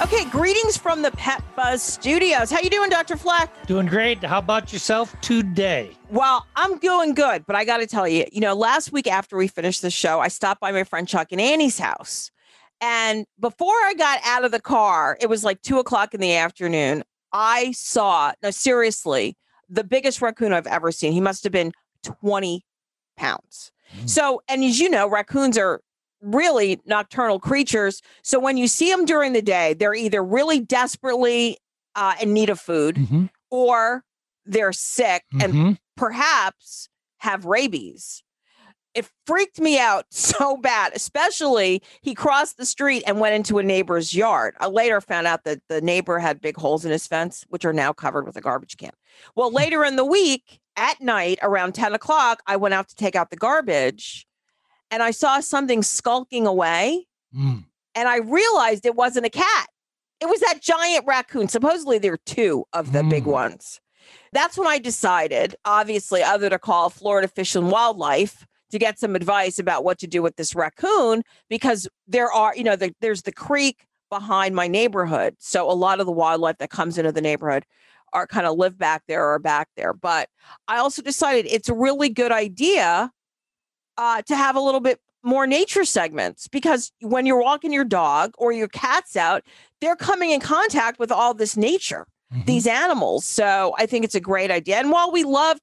Okay, greetings from the Pet Buzz Studios. How you doing, Dr. Fleck? Doing great. How about yourself today? Well, I'm doing good, but I got to tell you, you know, last week after we finished the show, I stopped by my friend Chuck and Annie's house. And before I got out of the car, it was like two o'clock in the afternoon. I saw, no, seriously, the biggest raccoon I've ever seen. He must have been 20 pounds. Mm. So, and as you know, raccoons are really nocturnal creatures. So when you see them during the day, they're either really desperately uh, in need of food mm-hmm. or they're sick mm-hmm. and perhaps have rabies. It freaked me out so bad, especially he crossed the street and went into a neighbor's yard. I later found out that the neighbor had big holes in his fence, which are now covered with a garbage can. Well, hmm. later in the week, at night around 10 o'clock, I went out to take out the garbage and I saw something skulking away. Mm. And I realized it wasn't a cat. It was that giant raccoon. Supposedly there are two of the mm. big ones. That's when I decided, obviously, other to call Florida Fish and Wildlife to get some advice about what to do with this raccoon because there are, you know, the, there's the creek behind my neighborhood. So a lot of the wildlife that comes into the neighborhood are kind of live back there or back there. But I also decided it's a really good idea uh, to have a little bit more nature segments because when you're walking your dog or your cat's out, they're coming in contact with all this nature, mm-hmm. these animals. So I think it's a great idea. And while we love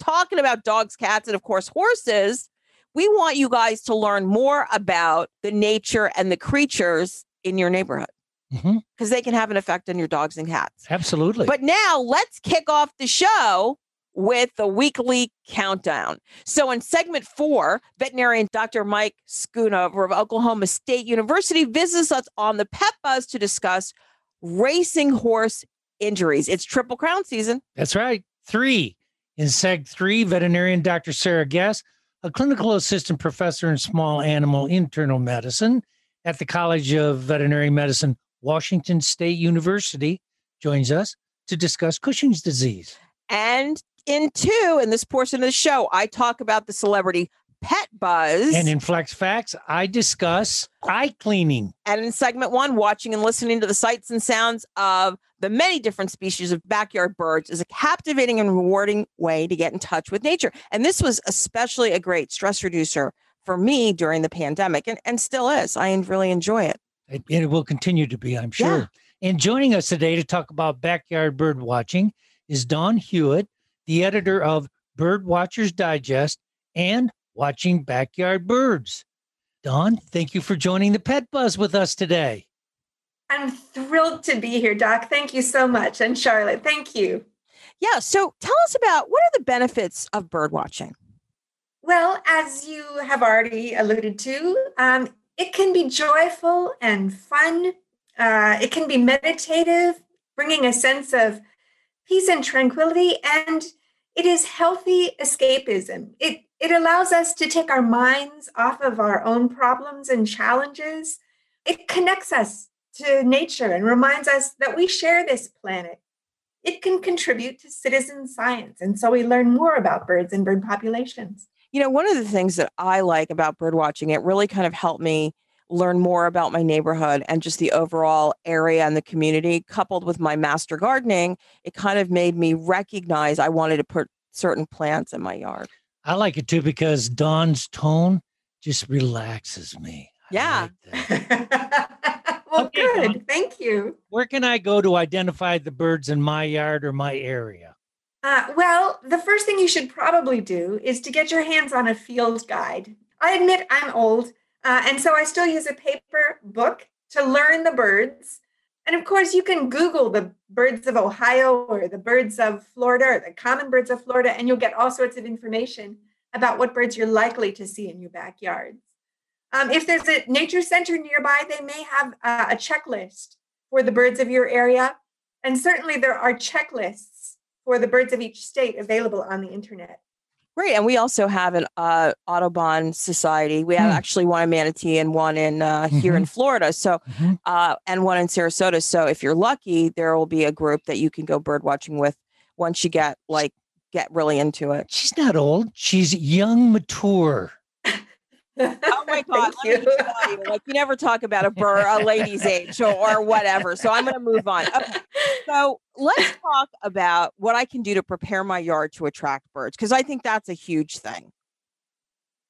talking about dogs, cats, and of course horses, we want you guys to learn more about the nature and the creatures in your neighborhood because mm-hmm. they can have an effect on your dogs and cats. Absolutely. But now let's kick off the show with the weekly countdown. So, in segment four, veterinarian Dr. Mike Schoonover of Oklahoma State University visits us on the Pet Buzz to discuss racing horse injuries. It's Triple Crown season. That's right. Three. In seg three, veterinarian Dr. Sarah Guess, a clinical assistant professor in small animal internal medicine at the College of Veterinary Medicine, Washington State University, joins us to discuss Cushing's disease. And in two, in this portion of the show, I talk about the celebrity pet buzz. And in Fleck's Facts, I discuss eye cleaning. And in segment one, watching and listening to the sights and sounds of the many different species of backyard birds is a captivating and rewarding way to get in touch with nature. And this was especially a great stress reducer for me during the pandemic and, and still is. I really enjoy it. It, it will continue to be, I'm sure. Yeah. And joining us today to talk about backyard bird watching is Dawn Hewitt the editor of Bird Watchers Digest and Watching Backyard Birds. Dawn, thank you for joining the Pet Buzz with us today. I'm thrilled to be here, Doc. Thank you so much. And Charlotte, thank you. Yeah. So tell us about what are the benefits of bird watching? Well, as you have already alluded to, um, it can be joyful and fun. Uh, it can be meditative, bringing a sense of peace and tranquility and it is healthy escapism. It it allows us to take our minds off of our own problems and challenges. It connects us to nature and reminds us that we share this planet. It can contribute to citizen science and so we learn more about birds and bird populations. You know one of the things that i like about bird watching it really kind of helped me learn more about my neighborhood and just the overall area and the community, coupled with my master gardening, it kind of made me recognize I wanted to put certain plants in my yard. I like it too because Dawn's tone just relaxes me. Yeah. Like well, okay, good. Dawn, Thank you. Where can I go to identify the birds in my yard or my area? Uh, well, the first thing you should probably do is to get your hands on a field guide. I admit I'm old, uh, and so I still use a paper book to learn the birds. And of course, you can Google the birds of Ohio or the birds of Florida or the common birds of Florida, and you'll get all sorts of information about what birds you're likely to see in your backyards. Um, if there's a nature center nearby, they may have uh, a checklist for the birds of your area. And certainly there are checklists for the birds of each state available on the internet. Great. And we also have an uh, Audubon Society. We have Hmm. actually one in Manatee and one in uh, here in Florida. So, Mhm. uh, and one in Sarasota. So if you're lucky, there will be a group that you can go bird watching with once you get like, get really into it. She's not old. She's young, mature. Oh my God. Thank let me you. you, like you never talk about a bird, a lady's age or, or whatever. So I'm going to move on. Okay. So let's talk about what I can do to prepare my yard to attract birds because I think that's a huge thing.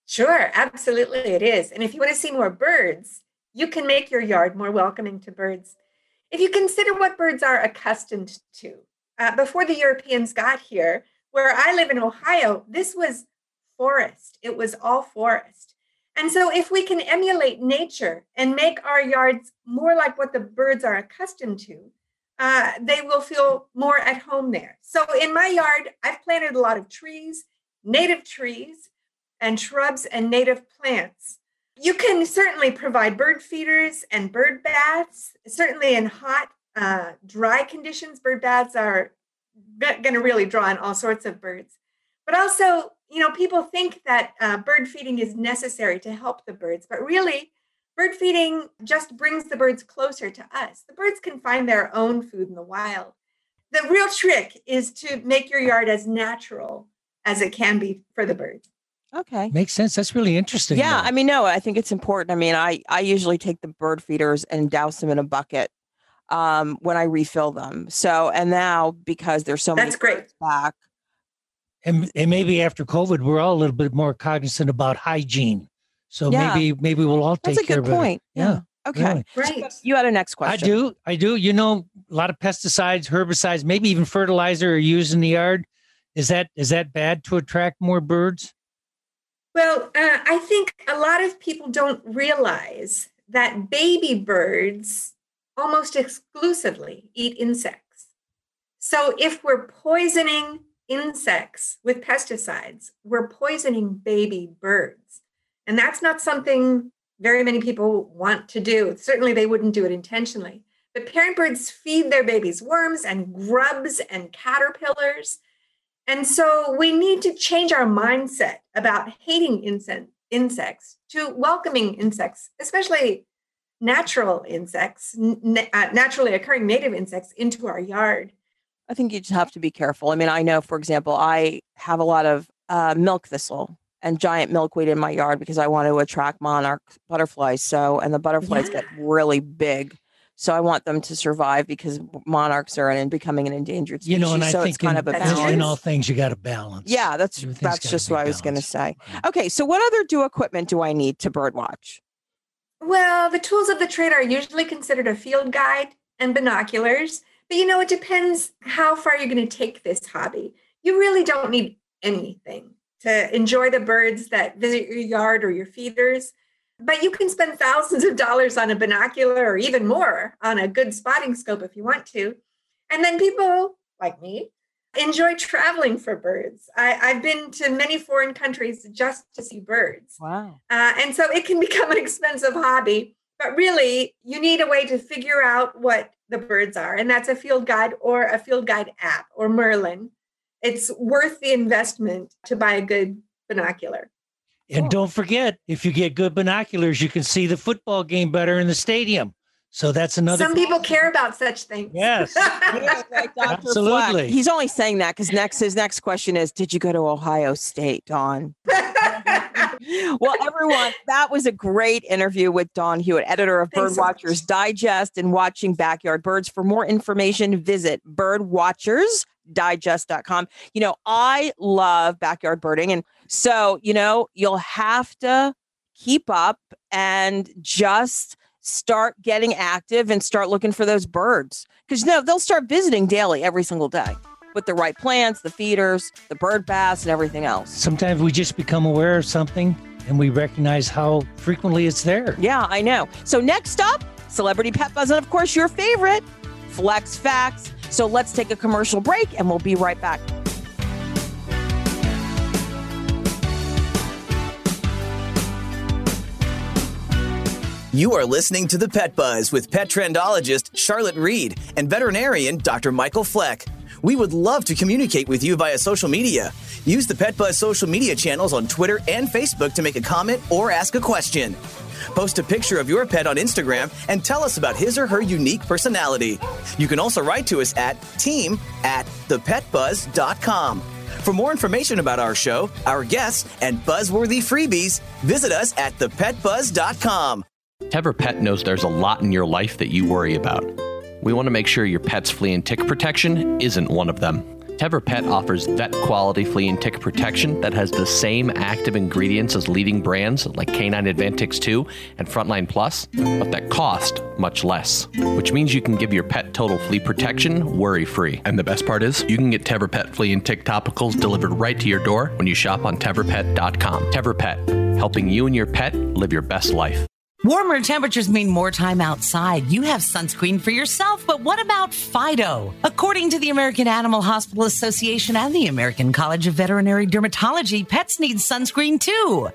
Sure, absolutely it is. And if you want to see more birds, you can make your yard more welcoming to birds. If you consider what birds are accustomed to, uh, before the Europeans got here, where I live in Ohio, this was forest. It was all forest. And so, if we can emulate nature and make our yards more like what the birds are accustomed to, uh, they will feel more at home there. So, in my yard, I've planted a lot of trees, native trees, and shrubs and native plants. You can certainly provide bird feeders and bird baths. Certainly, in hot, uh, dry conditions, bird baths are going to really draw in all sorts of birds. But also, you know, people think that uh, bird feeding is necessary to help the birds, but really, bird feeding just brings the birds closer to us. The birds can find their own food in the wild. The real trick is to make your yard as natural as it can be for the birds. Okay. Makes sense. That's really interesting. Yeah, though. I mean, no, I think it's important. I mean, I I usually take the bird feeders and douse them in a bucket um, when I refill them. So, and now because there's so many That's great. birds back, and, and maybe after COVID, we're all a little bit more cognizant about hygiene. So Yeah. maybe maybe we'll all take that's a good point. Yeah, Okay. really. Right. You had a next question. I do. I do. You know, a lot of pesticides, herbicides, maybe even fertilizer are used in the yard. Is that is that bad to attract more birds? Well, uh, I think a lot of people don't realize that baby birds almost exclusively eat insects. So if we're poisoning insects with pesticides, we're poisoning baby birds. And that's not something very many people want to do. Certainly, they wouldn't do it intentionally. But parent birds feed their babies worms and grubs and caterpillars. And so we need to change our mindset about hating insect, insects to welcoming insects, especially natural insects, uh, naturally occurring native insects into our yard. I think you just have to be careful. I mean, I know, for example, I have a lot of uh, milk thistle and giant milkweed in my yard because I want to attract monarch butterflies. So, and the butterflies get really big. So I want them to survive because monarchs are in becoming an endangered species. You know, and I so think it's kind in, of a That's in- balance. in all things you got to balance. Yeah, that's Everything's that's just be what I was going to say. Right. Okay, so what other do equipment do I need to birdwatch? Well, the tools of the trade are usually considered a field guide and binoculars, but you know, it depends how far you're going to take this hobby. You really don't need anything to enjoy the birds that visit your yard or your feeders, but you can spend thousands of dollars on a binocular or even more on a good spotting scope if you want to. And then people like me enjoy traveling for birds. I, I've been to many foreign countries just to see birds. Wow. Uh, and so it can become an expensive hobby, but really you need a way to figure out what the birds are. And that's a field guide or a field guide app or Merlin. It's worth the investment to buy a good binocular. And don't forget, if you get good binoculars, you can see the football game better in the stadium. So that's another. Some people care about such things. Yes. Yeah, like Dr. Fleck. Absolutely. He's only saying that because next his next question is, did you go to Ohio State, Dawn? well, everyone, that was a great interview with Dawn Hewitt, editor of Thanks so Digest and Watching Backyard Birds. For more information, visit birdwatchersdigest.com. You know, I love backyard birding. And so, you know, you'll have to keep up and just start getting active and start looking for those birds. Because, you know, they'll start visiting daily every single day with the right plants, the feeders, the bird baths, and everything else. Sometimes we just become aware of something and we recognize how frequently it's there. Yeah, I know. So next up, celebrity pet buzz, and of course your favorite, Fleck's facts. So let's take a commercial break, and we'll be right back. You are listening to the Pet Buzz with pet trendologist Charlotte Reed and veterinarian Dr. Michael Fleck. We would love to communicate with you via social media. Use the Pet Buzz social media channels on Twitter and Facebook to make a comment or ask a question. Post a picture of your pet on Instagram and tell us about his or her unique personality. You can also write to us at team at thepetbuzz.com. For more information about our show, our guests, and buzzworthy freebies, visit us at thepetbuzz.com. TevraPet knows there's a lot in your life that you worry about. We want to make sure your pet's flea and tick protection isn't one of them. TevraPet offers vet quality flea and tick protection that has the same active ingredients as leading brands like K9 Advantix 2 and Frontline Plus, but that cost much less, which means you can give your pet total flea protection worry free. And the best part is, you can get TevraPet flea and tick topicals delivered right to your door when you shop on TevraPet.com. Tever Pet, helping you and your pet live your best life. Warmer temperatures mean more time outside. You have sunscreen for yourself, but what about Fido? According to the American Animal Hospital Association and the American College of Veterinary Dermatology, pets need sunscreen too.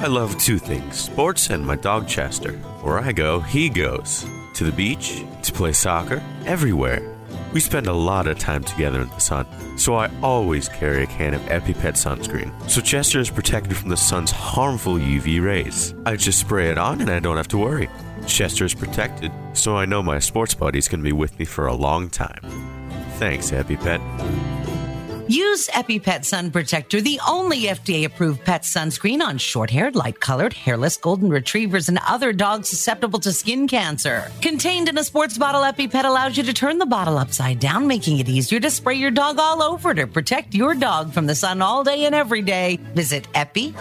I love two things sports and my dog Chester. Where I go, he goes. To the beach, to play soccer, everywhere. We spend a lot of time together in the sun, so I always carry a can of EpiPet sunscreen, so Chester is protected from the sun's harmful UV rays. I just spray it on and I don't have to worry. Chester is protected, so I know my sports buddies can be with me for a long time. Thanks, EpiPet. Use EpiPet Sun Protector, the only FDA approved pet sunscreen on short haired, light colored, hairless golden retrievers and other dogs susceptible to skin cancer. Contained in a sports bottle, EpiPet allows you to turn the bottle upside down, making it easier to spray your dog all over to protect your dog from the sun all day and every day. Visit epi-pet.com.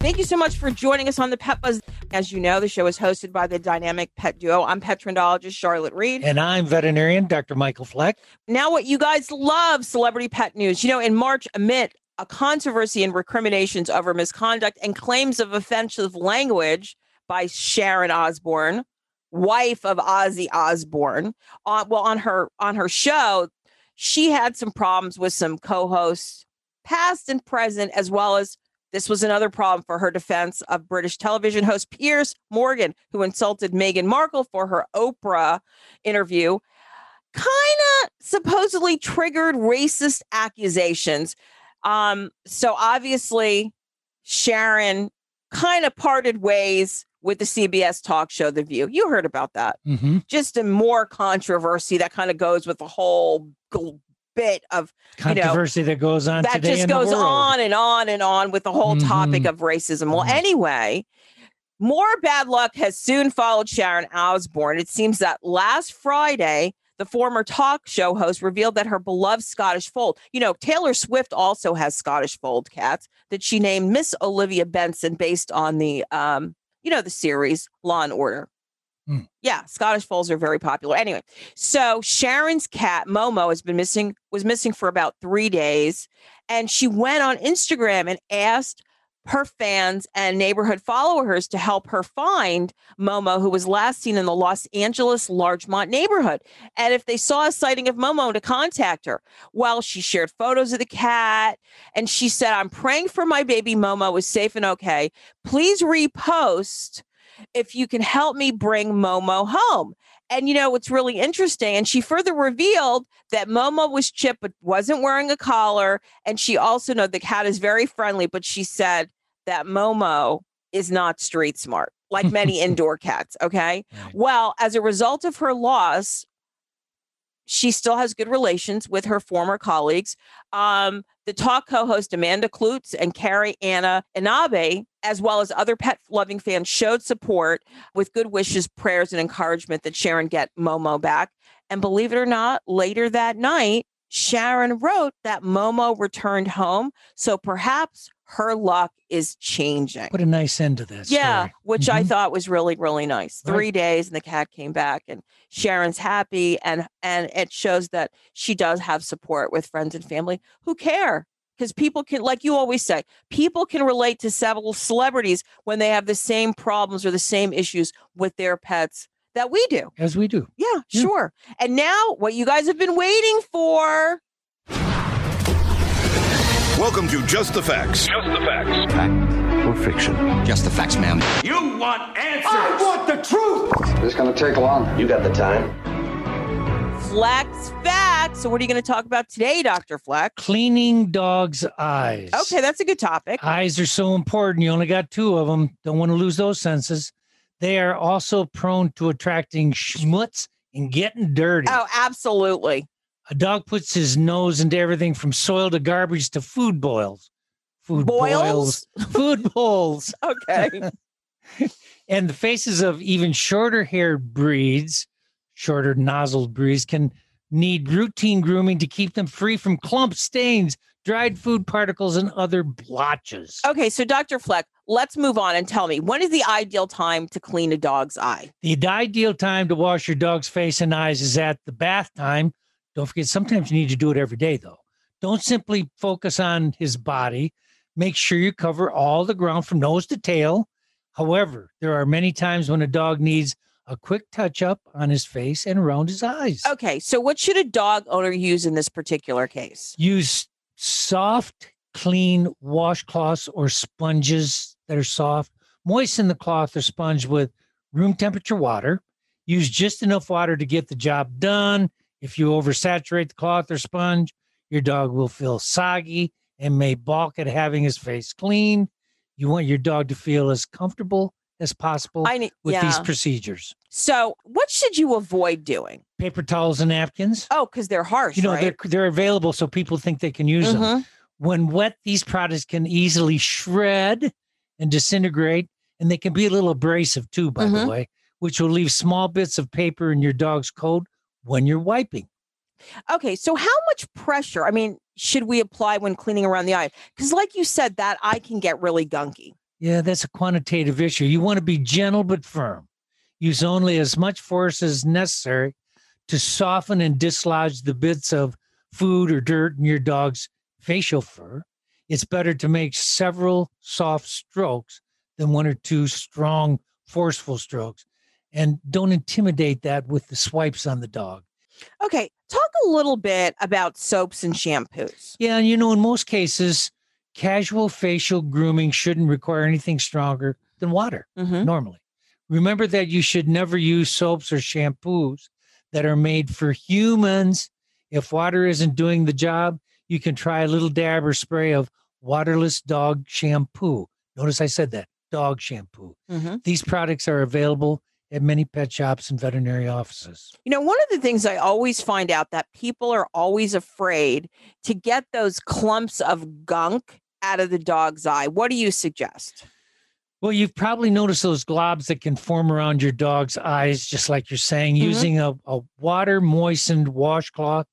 Thank you so much for joining us on the Pet Buzz. As you know, the show is hosted by the dynamic pet duo. I'm pet trendologist Charlotte Reed. And I'm veterinarian Dr. Michael Fleck. Now, what you guys love celebrity pet news. You know, in March, amid a controversy and recriminations over misconduct and claims of offensive language by Sharon Osbourne, wife of Ozzy Osbourne, on well on her on her show, she had some problems with some co-hosts, past and present, as well as this was another problem for her defense of British television host Piers Morgan, who insulted Meghan Markle for her Oprah interview, kind of supposedly triggered racist accusations. Um, so obviously, Sharon kind of parted ways with the CBS talk show The View. You heard about that. Mm-hmm. Just a more controversy that kind of goes with the whole bit of controversy you know, that goes on that just goes on and on and on with the whole mm-hmm. topic of racism. Well, mm-hmm. anyway, more bad luck has soon followed Sharon Osbourne. It seems that last Friday, the former talk show host revealed that her beloved Scottish fold, you know, Taylor Swift also has Scottish fold cats that she named Miss Olivia Benson based on the, um, you know, the series Law and Order. Mm. Yeah, Scottish folds are very popular. Anyway, so Sharon's cat Momo has been missing was missing for about 3 days and she went on Instagram and asked her fans and neighborhood followers to help her find Momo, who was last seen in the Los Angeles Larchmont neighborhood. And if they saw a sighting of Momo, to contact her. Well, she shared photos of the cat and she said, I'm praying for my baby Momo is safe and okay. Please repost if you can help me bring Momo home. And you know it's really interesting? And she further revealed that Momo was chipped but wasn't wearing a collar. And she also know the cat is very friendly, but she said that Momo is not street smart, like many indoor cats. Okay. Well, as a result of her loss, she still has good relations with her former colleagues. Um, the talk co-host Amanda Kloots and Carrie Ann Inaba, as well as other pet loving fans, showed support with good wishes, prayers, and encouragement that Sharon get Momo back. And believe it or not, later that night, Sharon wrote that Momo returned home. So perhaps her luck is changing. What a nice end to this. Yeah, story. which mm-hmm. I thought was really, really nice. Three right. days and the cat came back and Sharon's happy and and it shows that she does have support with friends and family who care. Because people can, like you always say, people can relate to several celebrities when they have the same problems or the same issues with their pets that we do. as we do. Yeah, Yeah. sure. And now, what you guys have been waiting for. Welcome to Just the Facts. Just the facts. Fact Or fiction. Just the facts, ma'am. You want answers. I want the truth. This gonna take long. You got the time. Fleck's Facts. So, what are you going to talk about today, Dr. Fleck? Cleaning dogs' eyes. Okay, that's a good topic. Eyes are so important. You only got two of them. Don't want to lose those senses. They are also prone to attracting schmutz and getting dirty. Oh, absolutely. A dog puts his nose into everything from soil to garbage to food boils. Food Boils? food bowls. Okay. and the faces of even shorter haired breeds, shorter nozzled breeds, can need routine grooming to keep them free from clumps, stains, dried food particles, and other blotches. okay, so Dr. Fleck, let's move on and tell me when is the ideal time to clean a dog's eye? The ideal time to wash your dog's face and eyes is at the bath time. Don't forget, sometimes you need to do it every day, though. Don't simply focus on his body. Make sure you cover all the ground from nose to tail. However, there are many times when a dog needs a quick touch up on his face and around his eyes. Okay, so what should a dog owner use in this particular case? Use soft, clean washcloths or sponges that are soft. Moisten the cloth or sponge with room temperature water. Use just enough water to get the job done. If you oversaturate the cloth or sponge, your dog will feel soggy and may balk at having his face clean. You want your dog to feel as comfortable as possible need, with yeah. these procedures. so, what should you avoid doing? Paper towels and napkins. Oh, because they're harsh. You know, right? they're they're available so people think they can use them. Mhm. When wet, these products can easily shred and disintegrate, and they can be a little abrasive too, by the Mhm. way, which will leave small bits of paper in your dog's coat when you're wiping. Okay, so how much pressure, I mean, should we apply when cleaning around the eye? Because, like you said, that eye can get really gunky. Yeah, that's a quantitative issue. You want to be gentle but firm. Use only as much force as necessary to soften and dislodge the bits of food or dirt in your dog's facial fur. It's better to make several soft strokes than one or two strong, forceful strokes. And don't intimidate that with the swipes on the dog. Okay, talk a little bit about soaps and shampoos. Yeah, and you know, in most cases, casual facial grooming shouldn't require anything stronger than water Mhm. normally. Remember that you should never use soaps or shampoos that are made for humans. If water isn't doing the job, you can try a little dab or spray of waterless dog shampoo. Notice I said that dog shampoo. Mhm. These products are available at many pet shops and veterinary offices. You know, one of the things I always find out that people are always afraid to get those clumps of gunk out of the dog's eye. What do you suggest? Well, you've probably noticed those globs that can form around your dog's eyes, just like you're saying, Mhm. using a, a water moistened washcloth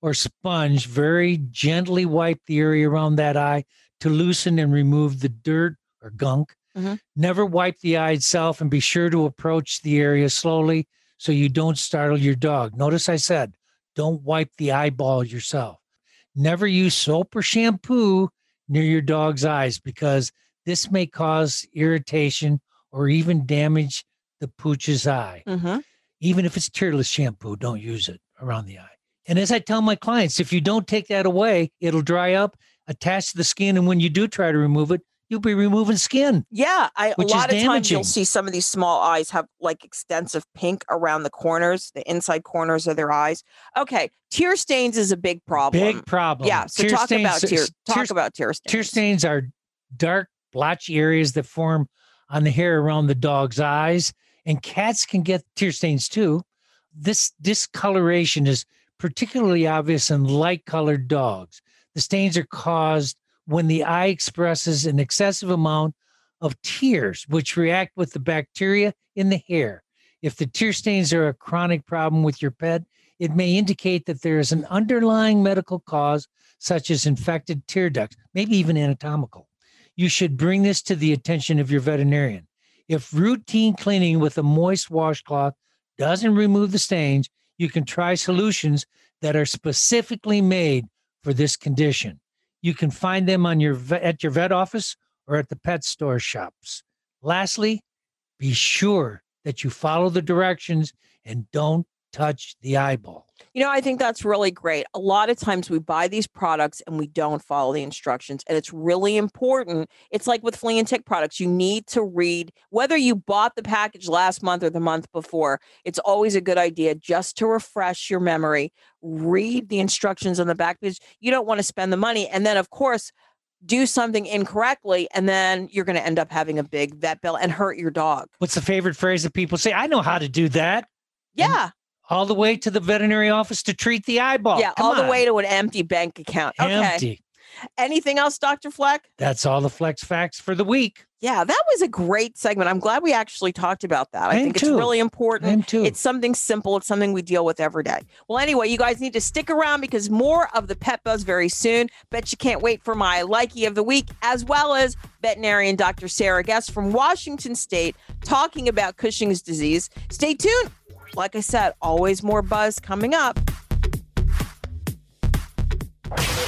or sponge, very gently wipe the area around that eye to loosen and remove the dirt or gunk. Mhm. Never wipe the eye itself and be sure to approach the area slowly so you don't startle your dog. Notice I said, don't wipe the eyeball yourself. Never use soap or shampoo near your dog's eyes because this may cause irritation or even damage the pooch's eye. Mm-hmm. Even if it's tearless shampoo, don't use it around the eye. And as I tell my clients, if you don't take that away, it'll dry up, attach to the skin. And when you do try to remove it, you'll be removing skin. Yeah, I, a lot of times you'll see some of these small eyes have like extensive pink around the corners, the inside corners of their eyes. Okay, tear stains is a big problem. Big problem. Yeah, so Tear talk stains- about tear. Talk tear- about tear stains. Tear stains are dark, blotchy areas that form on the hair around the dog's eyes, and cats can get tear stains too. This discoloration is particularly obvious in light colored dogs. The stains are caused when the eye expresses an excessive amount of tears, which react with the bacteria in the hair. If the tear stains are a chronic problem with your pet, it may indicate that there is an underlying medical cause, such as infected tear ducts, maybe even anatomical. You should bring this to the attention of your veterinarian. If routine cleaning with a moist washcloth doesn't remove the stains, you can try solutions that are specifically made for this condition. You can find them on your at your vet office or at the pet store shops. Lastly, be sure that you follow the directions and don't touch the eyeball. You know, I think that's really great. A lot of times we buy these products and we don't follow the instructions, and it's really important. It's like with flea and tick products, you need to read whether you bought the package last month or the month before. It's always a good idea just to refresh your memory, read the instructions on the back because you don't want to spend the money. And then, of course, do something incorrectly, and then you're going to end up having a big vet bill and hurt your dog. What's the favorite phrase that people say? I know how to do that. Yeah all the way to the veterinary office to treat the eyeball. Yeah, Come all on. the way to an empty bank account. Okay. Empty. Anything else, Dr. Fleck? That's all the Fleck's facts for the week. Yeah, that was a great segment. I'm glad we actually talked about that. I, think it's really important. too. It's something simple. It's something we deal with every day. Well, anyway, you guys need to stick around because more of the pet buzz very soon. Bet you can't wait for my likey of the week, as well as veterinarian Dr. Sarah Guess from Washington State talking about Cushing's disease. Stay tuned. Like I said, always more buzz coming up.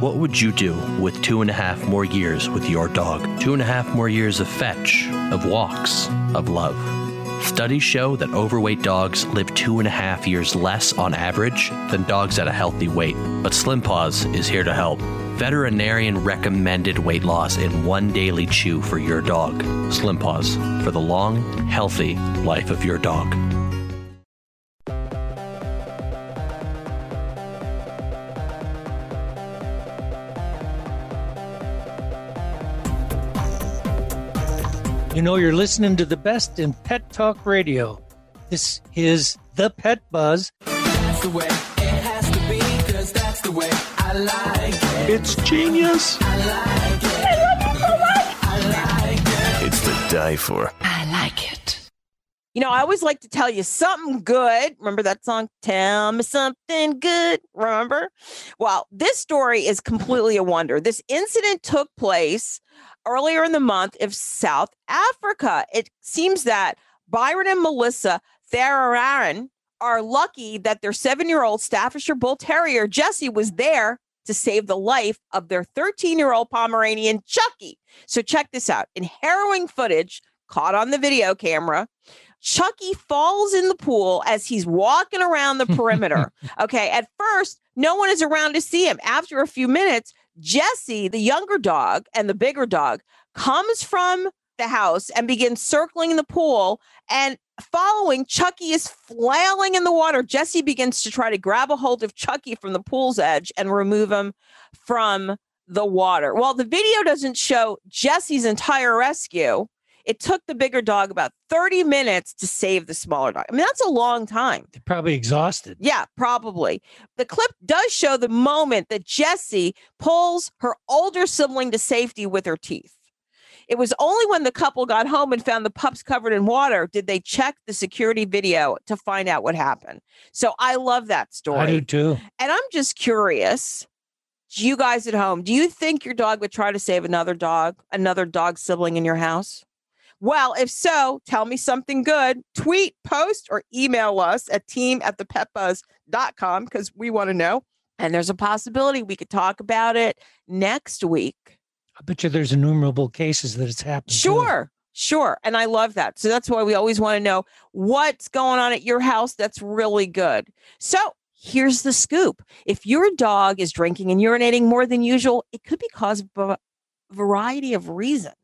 What would you do with two and a half more years with your dog? Two and a half more years of fetch, of walks, of love. Studies show that overweight dogs live two and a half years less on average than dogs at a healthy weight. But Slim Paws is here to help. Veterinarian recommended weight loss in one daily chew for your dog. Slim Paws for the long, healthy life of your dog. You know, you're listening to the best in pet talk radio. This is the Pet Buzz. That's the way it has to be, cause that's the way I like it. It's genius. I like it. I love you so much. I like it. It's to die for. I like it. You know, I always like to tell you something good. Remember that song? Tell me something good. Remember? Well, this story is completely a wonder. This incident took place earlier in the month in South Africa. It seems that Byron and Melissa Theraran are lucky that their seven year old Staffordshire Bull Terrier, Jesse, was there to save the life of their 13 year old Pomeranian, Chucky. So check this out. In harrowing footage caught on the video camera, Chucky falls in the pool as he's walking around the perimeter. okay. At first, no one is around to see him. After a few minutes, Jesse, the younger dog, and the bigger dog comes from the house and begins circling the pool. And following, Chucky is flailing in the water. Jesse begins to try to grab a hold of Chucky from the pool's edge and remove him from the water. Well, the video doesn't show Jesse's entire rescue. It took the bigger dog about 30 minutes to save the smaller dog. I mean, that's a long time. They're probably exhausted. Yeah, probably. The clip does show the moment that Jessie pulls her older sibling to safety with her teeth. It was only when the couple got home and found the pups covered in water did they check the security video to find out what happened. So I love that story. I do too. And I'm just curious, you guys at home, do you think your dog would try to save another dog, another dog sibling in your house? Well, if so, tell me something good. Tweet, post, or email us at team at thepetbuzz.com because we want to know. And there's a possibility we could talk about it next week. I bet you there's innumerable cases that it's happened. to. Sure, sure. And I love that. So that's why we always want to know what's going on at your house that's really good. So here's the scoop if your dog is drinking and urinating more than usual, it could be caused by a variety of reasons.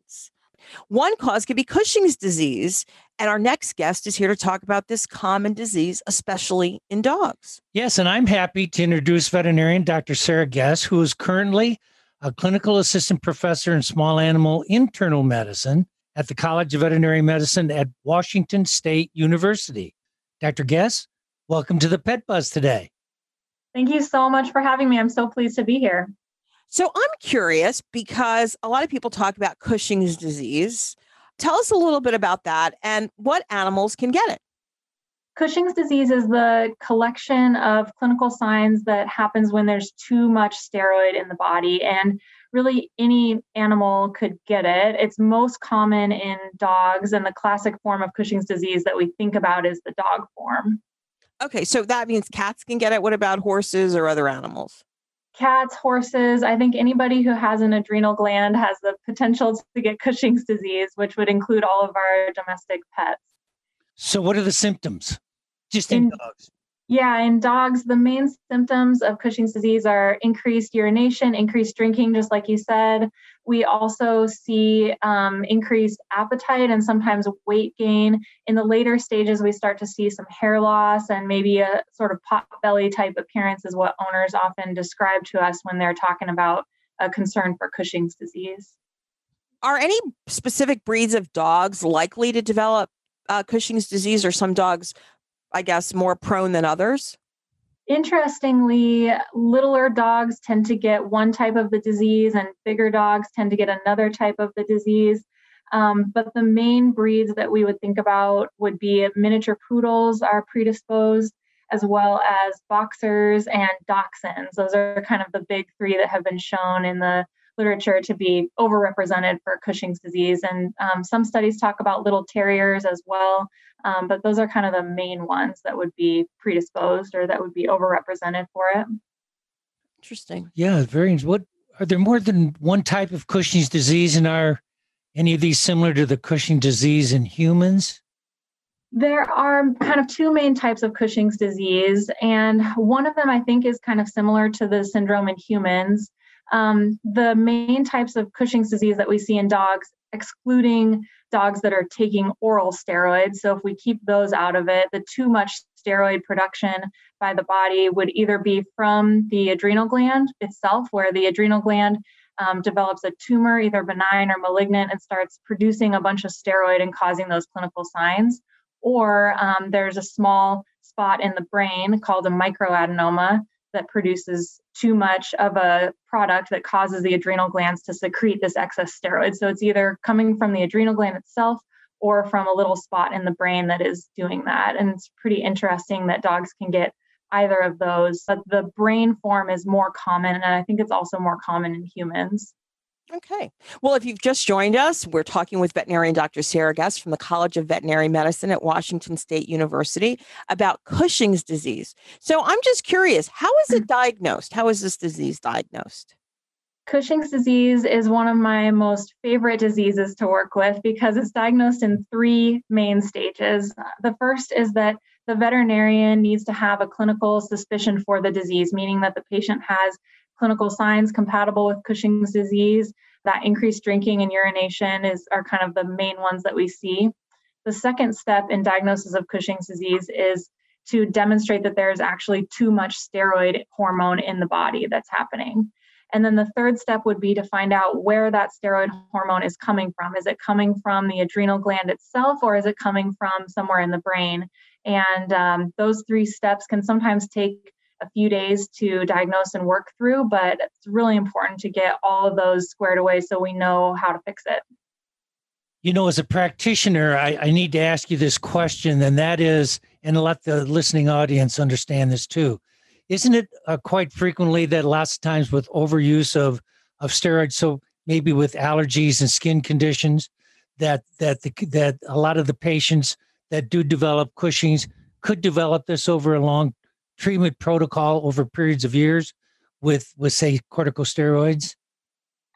One cause could be Cushing's disease. And our next guest is here to talk about this common disease, especially in dogs. Yes, and I'm happy to introduce veterinarian Dr. Sarah Guess, who is currently a clinical assistant professor in small animal internal medicine at the College of Veterinary Medicine at Washington State University. Dr. Guess, welcome to the Pet Buzz today. Thank you so much for having me. I'm so pleased to be here. So I'm curious because a lot of people talk about Cushing's disease. tell us a little bit about that and what animals can get it. Cushing's disease is the collection of clinical signs that happens when there's too much steroid in the body. And really, any animal could get it. It's most common in dogs, and the classic form of Cushing's disease that we think about is the dog form. Okay, so that means cats can get it. What about horses or other animals? Cats, horses, I think anybody who has an adrenal gland has the potential to get Cushing's disease, which would include all of our domestic pets. So, what are the symptoms? Just in, in dogs. Yeah, in dogs, the main symptoms of Cushing's disease are increased urination, increased drinking, just like you said. We also see um, increased appetite and sometimes weight gain. In the later stages, we start to see some hair loss and maybe a sort of pot belly type appearance, is what owners often describe to us when they're talking about a concern for Cushing's disease. Are any specific breeds of dogs likely to develop uh, Cushing's disease, or some dogs I guess, more prone than others? Interestingly, littler dogs tend to get one type of the disease, and bigger dogs tend to get another type of the disease. Um, but the main breeds that we would think about would be miniature poodles are predisposed, as well as boxers and dachshunds. Those are kind of the big three that have been shown in the literature to be overrepresented for Cushing's disease. And um, some studies talk about little terriers as well, um, but those are kind of the main ones that would be predisposed or that would be overrepresented for it. Interesting. Yeah, very. What are there more than one type of Cushing's disease, and are any of these similar to the Cushing disease in humans? There are kind of two main types of Cushing's disease, and one of them I think is kind of similar to the syndrome in humans. Um, the main types of Cushing's disease that we see in dogs, excluding dogs that are taking oral steroids, so if we keep those out of it, the too much steroid production by the body would either be from the adrenal gland itself, where the adrenal gland um, develops a tumor, either benign or malignant, and starts producing a bunch of steroid and causing those clinical signs. Or um, there's a small spot in the brain called a microadenoma that produces too much of a product that causes the adrenal glands to secrete this excess steroid. So it's either coming from the adrenal gland itself or from a little spot in the brain that is doing that. And it's pretty interesting that dogs can get either of those, but the brain form is more common. And I think it's also more common in humans. Okay. Well, if you've just joined us, we're talking with veterinarian Dr. Sarah Guess from the College of Veterinary Medicine at Washington State University about Cushing's disease. So I'm just curious, how is it diagnosed? How is this disease diagnosed? Cushing's disease is one of my most favorite diseases to work with because it's diagnosed in three main stages. The first is that the veterinarian needs to have a clinical suspicion for the disease, meaning that the patient has clinical signs compatible with Cushing's disease. That increased drinking and urination is are kind of the main ones that we see. The second step in diagnosis of Cushing's disease is to demonstrate that there is actually too much steroid hormone in the body that's happening. And then the third step would be to find out where that steroid hormone is coming from. Is it coming from the adrenal gland itself, or is it coming from somewhere in the brain? And um, those three steps can sometimes take a few days to diagnose and work through, but it's really important to get all of those squared away so we know how to fix it. You know, as a practitioner, I, I need to ask you this question, and that is, and let the listening audience understand this too. Isn't it uh, quite frequently that lots of times with overuse of of steroids, so maybe with allergies and skin conditions, that that the, that a lot of the patients that do develop Cushing's could develop this over a long treatment protocol over periods of years with with say corticosteroids?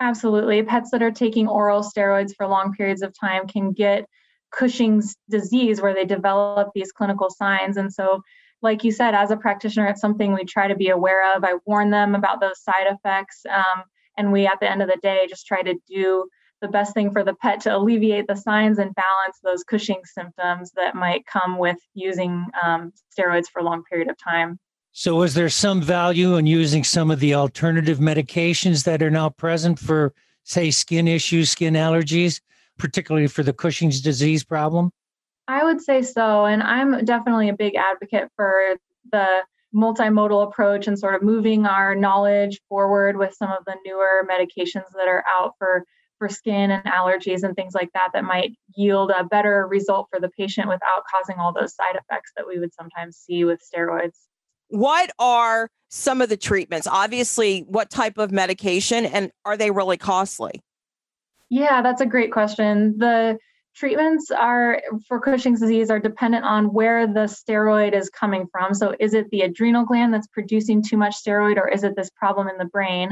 Absolutely. Pets that are taking oral steroids for long periods of time can get Cushing's disease where they develop these clinical signs. And so, like you said, as a practitioner, it's something we try to be aware of. I warn them about those side effects. Um, and we, at the end of the day, just try to do the best thing for the pet to alleviate the signs and balance those Cushing symptoms that might come with using um, steroids for a long period of time. So, is there some value in using some of the alternative medications that are now present for, say, skin issues, skin allergies, particularly for the Cushing's disease problem? I would say so. And I'm definitely a big advocate for the multimodal approach and sort of moving our knowledge forward with some of the newer medications that are out for for skin and allergies and things like that that might yield a better result for the patient without causing all those side effects that we would sometimes see with steroids. What are some of the treatments? Obviously, what type of medication and are they really costly? Yeah, that's a great question. The treatments are for Cushing's disease are dependent on where the steroid is coming from. So is it the adrenal gland that's producing too much steroid or is it this problem in the brain?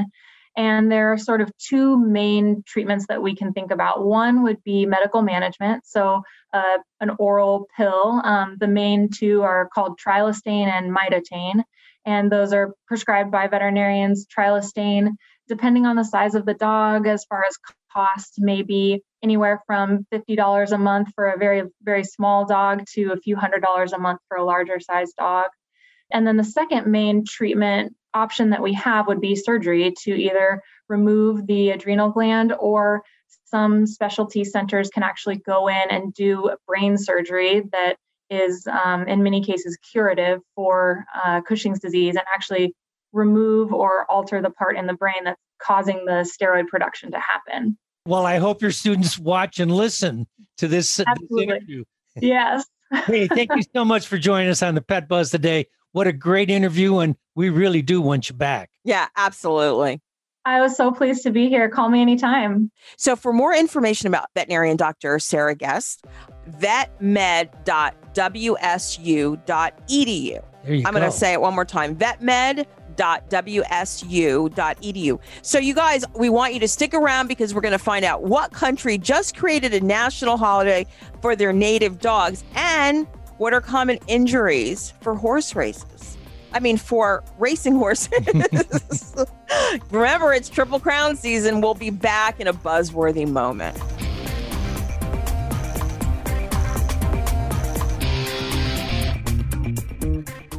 And there are sort of two main treatments that we can think about. One would be medical management, so uh, an oral pill. Um, the main two are called trilostane and mitotane, and those are prescribed by veterinarians. Trilostane, depending on the size of the dog, as far as cost, may be anywhere from $50 a month for a very, very small dog to a few hundred dollars a month for a larger sized dog. And then the second main treatment option that we have would be surgery to either remove the adrenal gland or some specialty centers can actually go in and do brain surgery that is um, in many cases curative for uh, Cushing's disease and actually remove or alter the part in the brain that's causing the steroid production to happen. Well, I hope your students watch and listen to this, this interview. Yes. hey, thank you so much for joining us on the Pet Buzz today. What a great interview, and we really do want you back. Yeah, absolutely. I was so pleased to be here. Call me anytime. So, for more information about veterinarian Dr. Sarah Guess, vetmed.wsu.edu. I'm going to say it one more time vetmed.wsu.edu. So, you guys, we want you to stick around because we're going to find out what country just created a national holiday for their native dogs and what are common injuries for horse races. I mean, for racing horses. Remember, it's Triple Crown season. We'll be back in a buzzworthy moment.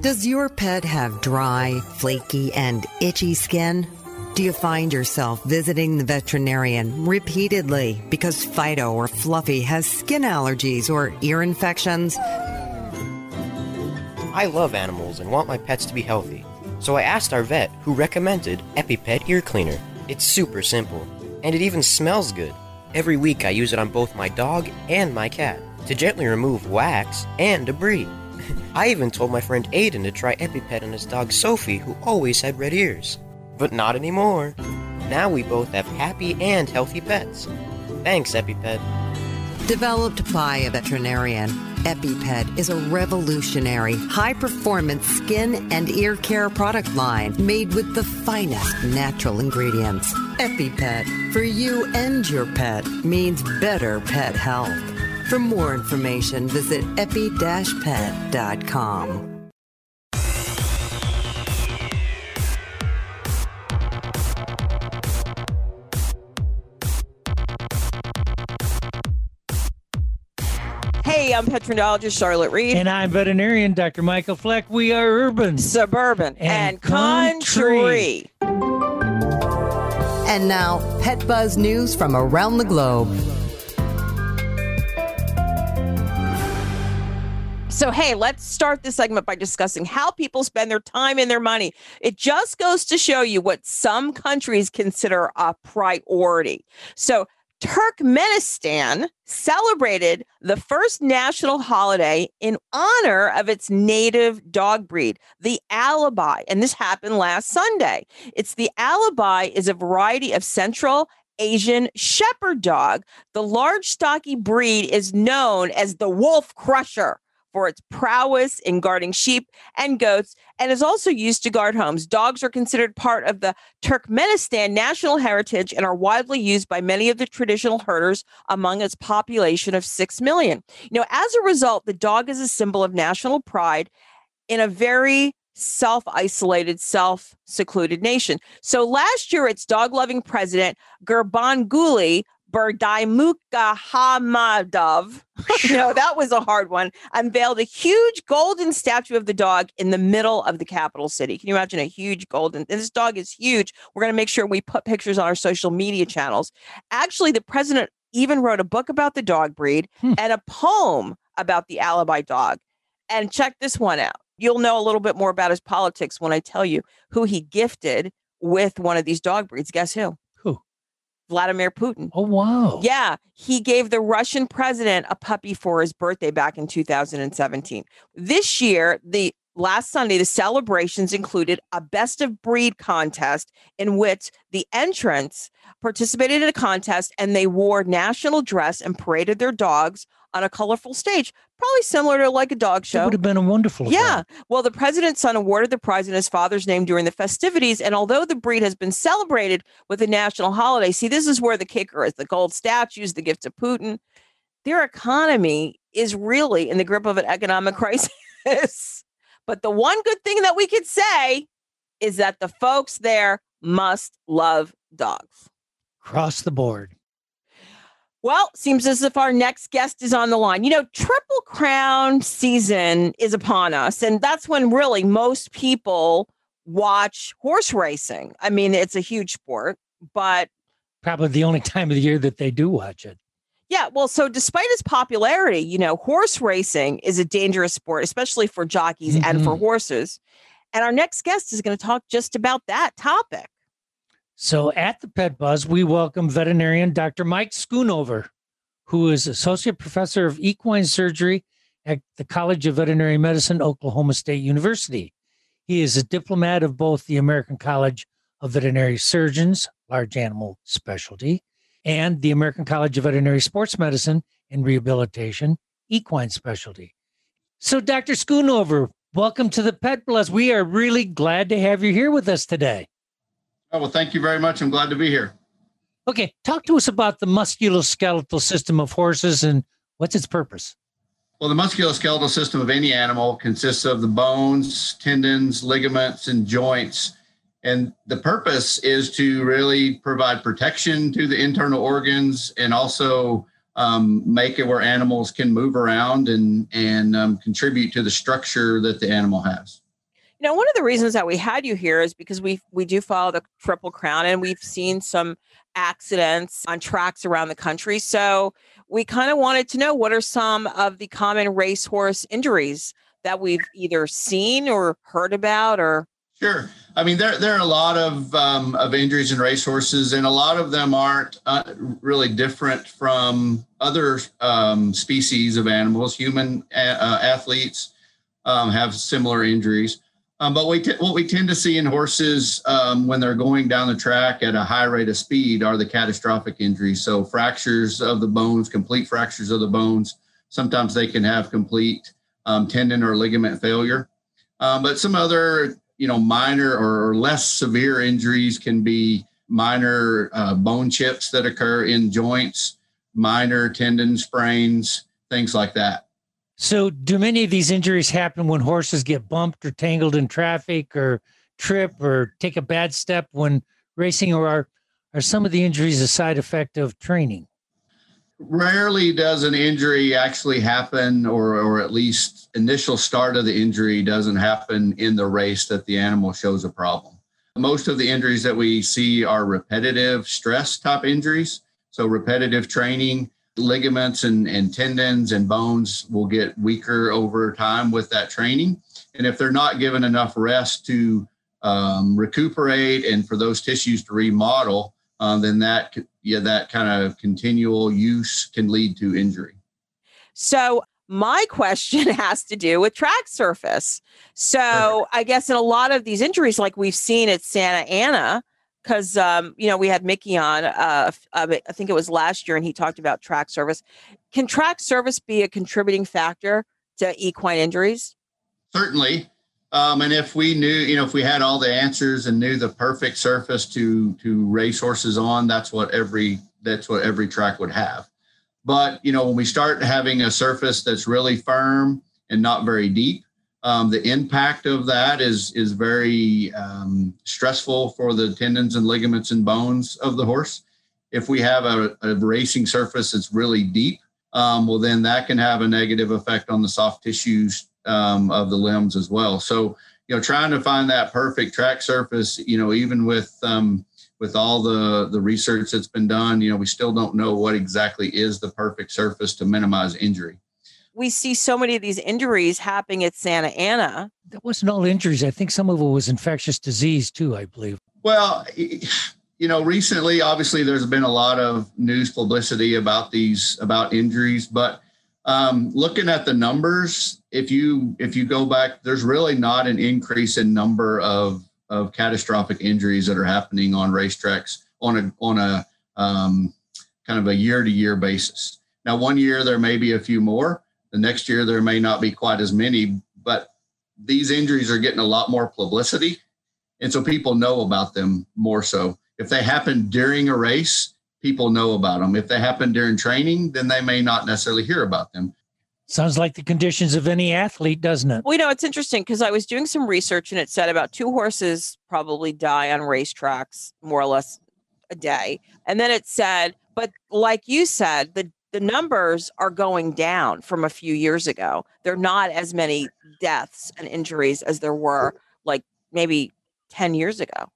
Does your pet have dry, flaky, and itchy skin? Do you find yourself visiting the veterinarian repeatedly because Fido or Fluffy has skin allergies or ear infections? I love animals and want my pets to be healthy. So I asked our vet who recommended EpiPet Ear Cleaner. It's super simple, and it even smells good. Every week I use it on both my dog and my cat to gently remove wax and debris. I even told my friend Aiden to try EpiPet on his dog Sophie, who always had red ears. But not anymore. Now we both have happy and healthy pets. Thanks, EpiPet. Developed by a veterinarian, EpiPet is a revolutionary, high performance skin and ear care product line made with the finest natural ingredients. EpiPet, for you and your pet, means better pet health. For more information, visit epi-pet.com. I'm petrendologist Charlotte Reed. And I'm veterinarian Dr. Michael Fleck. We are urban, suburban, and, and country. country. And now, Pet Buzz news from around the globe. So, hey, let's start this segment by discussing how people spend their time and their money. It just goes to show you what some countries consider a priority. So, Turkmenistan celebrated the first national holiday in honor of its native dog breed, the Alabai. And this happened last Sunday. It's the Alabai is a variety of Central Asian shepherd dog. The large, stocky breed is known as the wolf crusher for its prowess in guarding sheep and goats and is also used to guard homes. Dogs are considered part of the Turkmenistan national heritage and are widely used by many of the traditional herders among its population of 6 million. You know, as a result, the dog is a symbol of national pride in a very self isolated, self secluded nation. So last year, its dog loving president, Gurbanguly, Berdimuhamedov, you know, that was a hard one, unveiled a huge golden statue of the dog in the middle of the capital city. Can you imagine a huge golden? And this dog is huge. We're going to make sure we put pictures on our social media channels. Actually, the president even wrote a book about the dog breed hmm. and a poem about the Alabai dog. And check this one out. You'll know a little bit more about his politics when I tell you who he gifted with one of these dog breeds. Guess who? Vladimir Putin. Oh, wow. Yeah, he gave the Russian president a puppy for his birthday back in 2017. This year, the last Sunday, the celebrations included a best of breed contest in which the entrants participated in a contest and they wore national dress and paraded their dogs on a colorful stage, probably similar to like a dog show. It would have been a wonderful. Yeah. event. Well, the president's son awarded the prize in his father's name during the festivities. And although the breed has been celebrated with a national holiday, see, this is where the kicker is the gold statues, the gifts of Putin. Their economy is really in the grip of an economic crisis. but the one good thing that we could say is that the folks there must love dogs. Across the board. Well, seems as if our next guest is on the line. You know, Triple Crown season is upon us, and that's when really most people watch horse racing. I mean, it's a huge sport, but Probably the only time of the year that they do watch it. yeah, well, so despite its popularity, you know, horse racing is a dangerous sport, especially for jockeys and for Mhm. horses. And our next guest is going to talk just about that topic. So at the Pet Buzz, we welcome veterinarian Dr. Mike Schoonover, who is associate professor of equine surgery at the College of Veterinary Medicine, Oklahoma State University. He is a diplomat of both the American College of Veterinary Surgeons, large animal specialty, and the American College of Veterinary Sports Medicine and Rehabilitation, equine specialty. So, Dr. Schoonover, welcome to the Pet Buzz. We are really glad to have you here with us today. Oh, well, thank you very much. I'm glad to be here. Okay, talk to us about the musculoskeletal system of horses and what's its purpose. Well, the musculoskeletal system of any animal consists of the bones, tendons, ligaments, and joints. And the purpose is to really provide protection to the internal organs and also um, make it where animals can move around and, and um, contribute to the structure that the animal has. Know, one of the reasons that we had you here is because we we do follow the Triple Crown, and we've seen some accidents on tracks around the country. So we kind of wanted to know what are some of the common racehorse injuries that we've either seen or heard about, or Sure. I mean, there there are a lot of um, of injuries in racehorses, and a lot of them aren't uh, really different from other um, species of animals. Human a- uh, athletes um, have similar injuries, um, but we t- what we tend to see in horses um, when they're going down the track at a high rate of speed are the catastrophic injuries. So fractures of the bones, complete fractures of the bones. Sometimes they can have complete um, tendon or ligament failure. Um, but some other you know, minor or less severe injuries can be minor uh, bone chips that occur in joints, minor tendon sprains, things like that. So, do many of these injuries happen when horses get bumped or tangled in traffic or trip or take a bad step when racing, or are, are some of the injuries a side effect of training? Rarely does an injury actually happen, or, or at least initial start of the injury doesn't happen in the race that the animal shows a problem. Most of the injuries that we see are repetitive stress type injuries. So, repetitive training, ligaments and, and tendons and bones will get weaker over time with that training. And if they're not given enough rest to um, recuperate and for those tissues to remodel, um, then that yeah that kind of continual use can lead to injury. So my question has to do with track surface. So I guess in a lot of these injuries, like we've seen at Santa Anita, because um, you know we had Mickey on, uh, uh, I think it was last year, and he talked about track surface. Can track surface be a contributing factor to equine injuries? Certainly. Um, and if we knew, you know, if we had all the answers and knew the perfect surface to to race horses on, that's what every that's what every track would have. But you know, when we start having a surface that's really firm and not very deep, um, the impact of that is is very um, stressful for the tendons and ligaments and bones of the horse. If we have a, a racing surface that's really deep, um, well, then that can have a negative effect on the soft tissues um, of the limbs as well. So, you know, trying to find that perfect track surface, you know, even with um, with all the the research that's been done, you know, we still don't know what exactly is the perfect surface to minimize injury. We see so many of these injuries happening at Santa Anita. That wasn't all injuries. I think some of it was infectious disease too, I believe. Well, you know, recently, obviously, there's been a lot of news publicity about these about injuries, but um, looking at the numbers, if you if you go back, there's really not an increase in number of of catastrophic injuries that are happening on racetracks on a on a um, kind of a year to year basis. Now, one year there may be a few more. The next year there may not be quite as many, but these injuries are getting a lot more publicity, and so people know about them more so. If they happen during a race, people know about them. If they happen during training, then they may not necessarily hear about them. Sounds like the conditions of any athlete, doesn't it? Well, you know, it's interesting because I was doing some research and it said about two horses probably die on racetracks more or less a day. And then it said, but like you said, the the numbers are going down from a few years ago. There are not as many deaths and injuries as there were like maybe 10 years ago.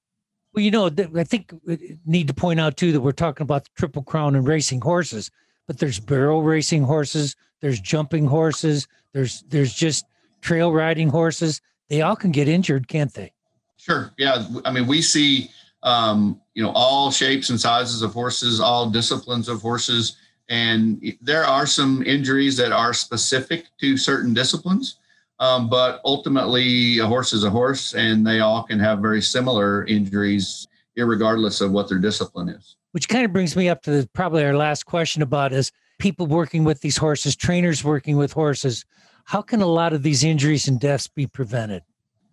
Well, you know, I think we need to point out too that we're talking about the Triple Crown and racing horses, but there's barrel racing horses, there's jumping horses, there's there's just trail riding horses. They all can get injured, can't they? Sure. Yeah. I mean, we see um, you know all shapes and sizes of horses, all disciplines of horses, and there are some injuries that are specific to certain disciplines. Um, but ultimately, a horse is a horse, and they all can have very similar injuries, regardless of what their discipline is. Which kind of brings me up to the, probably our last question about is people working with these horses, trainers working with horses. How can a lot of these injuries and deaths be prevented?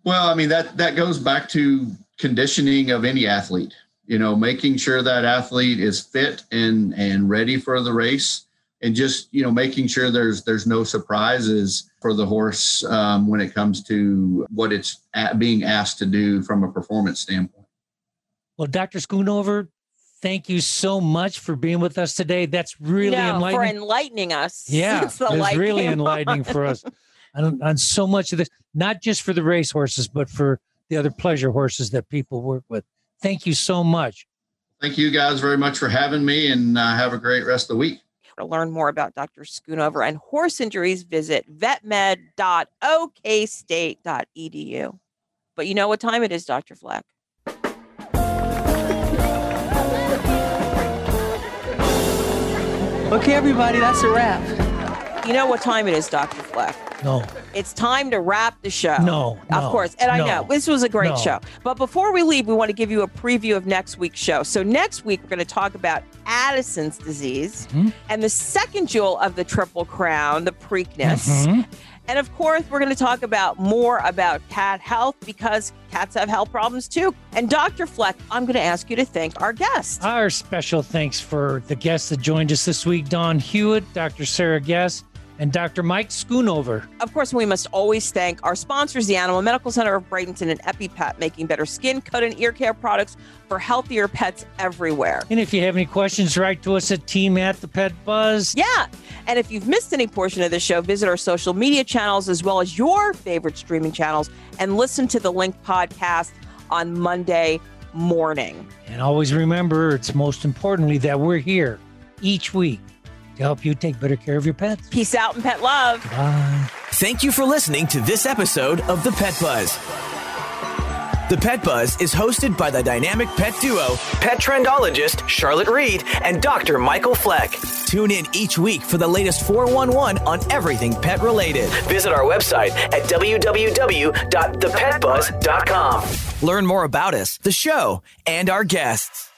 Well, I mean that that goes back to conditioning of any athlete. You know, making sure that athlete is fit and and ready for the race and just you know making sure there's there's no surprises for the horse um, when it comes to what it's being asked to do from a performance standpoint. Well, Dr. Schoonover, thank you so much for being with us today. That's really no, enlightening. for enlightening us. Yeah, it's really enlightening for us on, on so much of this, not just for the race horses, but for the other pleasure horses that people work with. Thank you so much. Thank you guys very much for having me, and uh, have a great rest of the week. To learn more about Dr. Schoonover and horse injuries, visit vetmed.okstate.edu. But you know what time it is, Dr. Fleck? Okay, everybody, that's a wrap. You know what time it is, Dr. Fleck? No. It's time to wrap the show. No, Of no, course. And I know this was a great no. show. But before we leave, we want to give you a preview of next week's show. So next week, we're going to talk about Addison's disease Mhm. and the second jewel of the Triple Crown, the Preakness. Mhm. And of course, we're going to talk about more about cat health because cats have health problems too. And Dr. Fleck, I'm going to ask you to thank our guests. Our special thanks for the guests that joined us this week Dawn Hewitt, Dr. Sarah Guess, and Dr. Mike Schoonover. Of course, we must always thank our sponsors, the Animal Medical Center of Bradenton and EpiPet, making better skin, coat, and ear care products for healthier pets everywhere. And if you have any questions, write to us at team at the pet buzz. Yeah. And if you've missed any portion of the show, visit our social media channels as well as your favorite streaming channels and listen to the Link podcast on Monday morning. And always remember, it's most importantly that we're here each week to help you take better care of your pets. Peace out and pet love. Bye. Thank you for listening to this episode of The Pet Buzz. The Pet Buzz is hosted by the dynamic pet duo, pet trendologist Charlotte Reed and Dr. Michael Fleck. Tune in each week for the latest 411 on everything pet related. Visit our website at www.thepetbuzz.com. Learn more about us, the show, and our guests.